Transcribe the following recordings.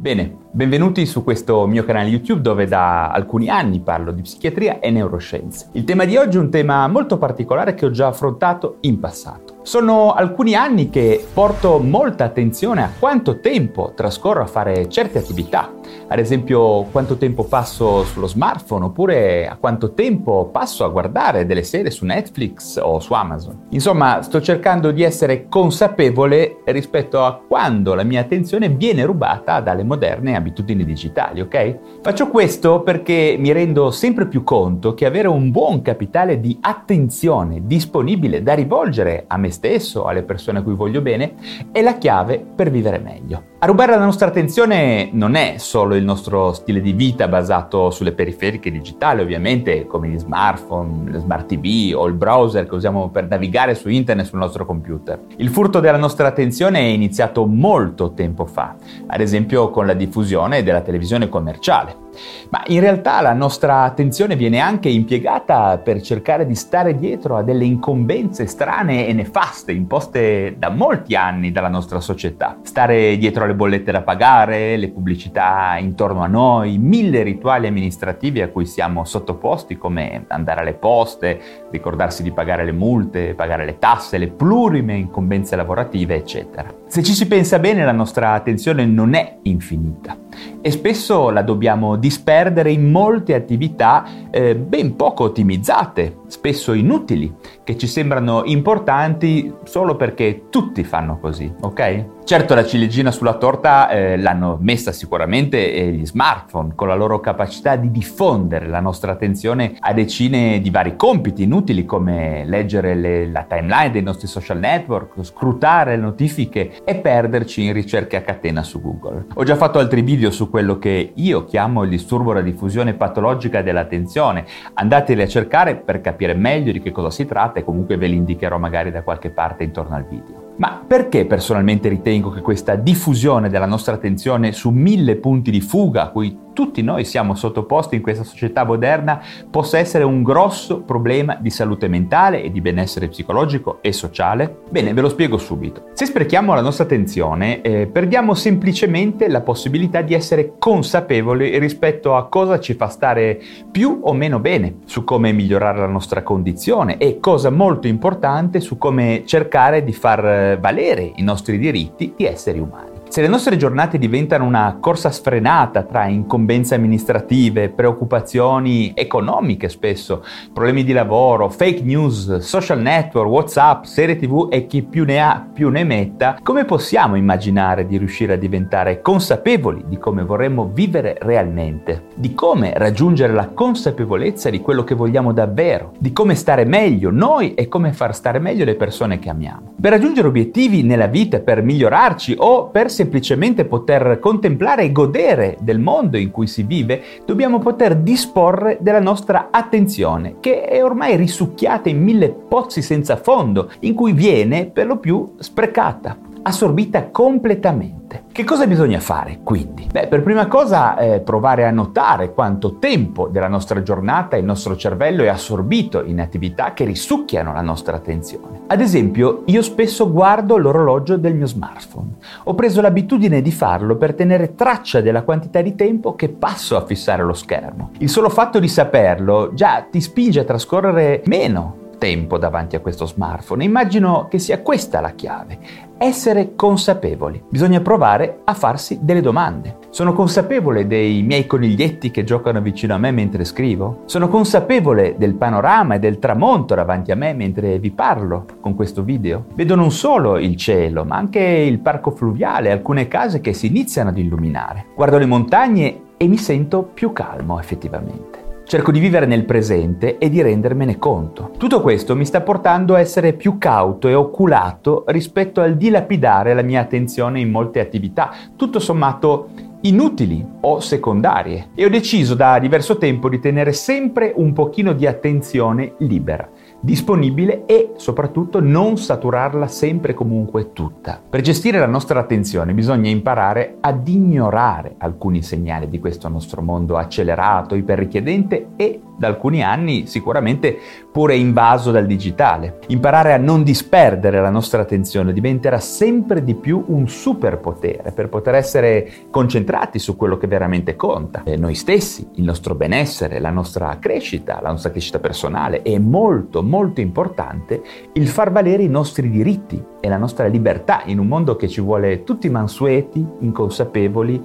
Bene, benvenuti su questo mio canale YouTube dove da alcuni anni parlo di psichiatria e neuroscienze. Il tema di oggi è un tema molto particolare che ho già affrontato in passato. Sono alcuni anni che porto molta attenzione a quanto tempo trascorro a fare certe attività, ad esempio quanto tempo passo sullo smartphone oppure a quanto tempo passo a guardare delle serie su Netflix o su Amazon. Insomma, sto cercando di essere consapevole rispetto a quando la mia attenzione viene rubata dalle moderne abitudini digitali, ok? Faccio questo perché mi rendo sempre più conto che avere un buon capitale di attenzione disponibile da rivolgere a me stesso, alle persone a cui voglio bene, è la chiave per vivere meglio. A rubare la nostra attenzione non è solo il nostro stile di vita basato sulle periferiche digitali, ovviamente, come gli smartphone, le smart TV o il browser che usiamo per navigare su internet sul nostro computer. Il furto della nostra attenzione è iniziato molto tempo fa, ad esempio con la diffusione della televisione commerciale. Ma in realtà la nostra attenzione viene anche impiegata per cercare di stare dietro a delle incombenze strane e nefaste imposte da molti anni dalla nostra società. Stare dietro alle bollette da pagare, le pubblicità intorno a noi, mille rituali amministrativi a cui siamo sottoposti come andare alle poste, ricordarsi di pagare le multe, pagare le tasse, le plurime incombenze lavorative, eccetera. Se ci si pensa bene la nostra attenzione non è infinita e spesso la dobbiamo disperdere in molte attività eh, ben poco ottimizzate, spesso inutili, che ci sembrano importanti solo perché tutti fanno così, ok? Certo la ciliegina sulla torta eh, l'hanno messa sicuramente eh, gli smartphone con la loro capacità di diffondere la nostra attenzione a decine di vari compiti inutili come leggere le, la timeline dei nostri social network, scrutare le notifiche e perderci in ricerche a catena su Google. Ho già fatto altri video su quello che io chiamo il disturbo da diffusione patologica dell'attenzione. Andateli a cercare per capire meglio di che cosa si tratta e comunque ve li indicherò magari da qualche parte intorno al video. Ma perché personalmente ritengo che questa diffusione della nostra attenzione su mille punti di fuga a cui tutti noi siamo sottoposti in questa società moderna possa essere un grosso problema di salute mentale e di benessere psicologico e sociale? Bene, ve lo spiego subito. Se sprechiamo la nostra attenzione, eh, perdiamo semplicemente la possibilità di essere consapevoli rispetto a cosa ci fa stare più o meno bene, su come migliorare la nostra condizione e, cosa molto importante, su come cercare di far valere i nostri diritti di esseri umani. Se le nostre giornate diventano una corsa sfrenata tra incombenze amministrative, preoccupazioni economiche spesso, problemi di lavoro, fake news, social network, WhatsApp, serie TV e chi più ne ha più ne metta, come possiamo immaginare di riuscire a diventare consapevoli di come vorremmo vivere realmente, di come raggiungere la consapevolezza di quello che vogliamo davvero, di come stare meglio noi e come far stare meglio le persone che amiamo. Per raggiungere obiettivi nella vita, per migliorarci o per semplicemente poter contemplare e godere del mondo in cui si vive, dobbiamo poter disporre della nostra attenzione, che è ormai risucchiata in mille pozzi senza fondo, in cui viene per lo più sprecata assorbita completamente. Che cosa bisogna fare quindi? Beh, per prima cosa eh, provare a notare quanto tempo della nostra giornata il nostro cervello è assorbito in attività che risucchiano la nostra attenzione. Ad esempio, io spesso guardo l'orologio del mio smartphone. Ho preso l'abitudine di farlo per tenere traccia della quantità di tempo che passo a fissare lo schermo. Il solo fatto di saperlo già ti spinge a trascorrere meno tempo davanti a questo smartphone. Immagino che sia questa la chiave, essere consapevoli. Bisogna provare a farsi delle domande. Sono consapevole dei miei coniglietti che giocano vicino a me mentre scrivo? Sono consapevole del panorama e del tramonto davanti a me mentre vi parlo con questo video? Vedo non solo il cielo, ma anche il parco fluviale, alcune case che si iniziano ad illuminare. Guardo le montagne e mi sento più calmo effettivamente. Cerco di vivere nel presente e di rendermene conto. Tutto questo mi sta portando a essere più cauto e oculato rispetto al dilapidare la mia attenzione in molte attività, tutto sommato inutili o secondarie e ho deciso da diverso tempo di tenere sempre un pochino di attenzione libera disponibile e soprattutto non saturarla sempre comunque tutta. Per gestire la nostra attenzione bisogna imparare ad ignorare alcuni segnali di questo nostro mondo accelerato, iperrichiedente e da alcuni anni sicuramente pure invaso dal digitale. Imparare a non disperdere la nostra attenzione diventerà sempre di più un superpotere per poter essere concentrati su quello che veramente conta, e noi stessi, il nostro benessere, la nostra crescita, la nostra crescita personale e molto molto importante il far valere i nostri diritti e la nostra libertà in un mondo che ci vuole tutti mansueti, inconsapevoli,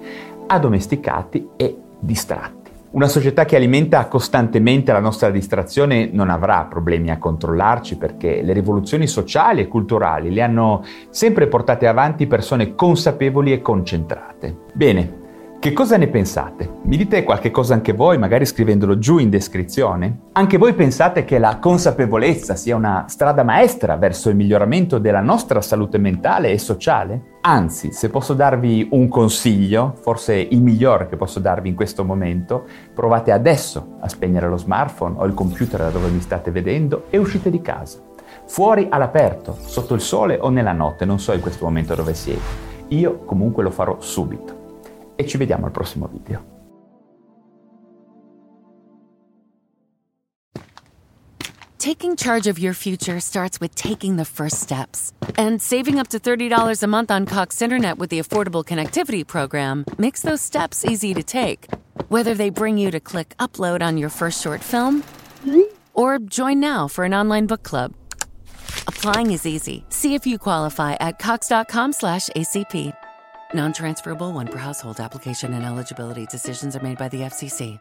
addomesticati e distratti. Una società che alimenta costantemente la nostra distrazione non avrà problemi a controllarci perché le rivoluzioni sociali e culturali le hanno sempre portate avanti persone consapevoli e concentrate. Bene, che cosa ne pensate? Mi dite qualche cosa anche voi, magari scrivendolo giù in descrizione? Anche voi pensate che la consapevolezza sia una strada maestra verso il miglioramento della nostra salute mentale e sociale? Anzi, se posso darvi un consiglio, forse il migliore che posso darvi in questo momento, provate adesso a spegnere lo smartphone o il computer da dove mi state vedendo e uscite di casa. Fuori all'aperto, sotto il sole o nella notte, non so in questo momento dove siete. Io comunque lo farò subito. E ci vediamo al prossimo video. Taking charge of your future starts with taking the first steps. And saving up to $30 a month on Cox Internet with the Affordable Connectivity Program makes those steps easy to take. Whether they bring you to click upload on your first short film or join now for an online book club. Applying is easy. See if you qualify at cox.com/acp. Non-transferable one per household application and eligibility decisions are made by the FCC.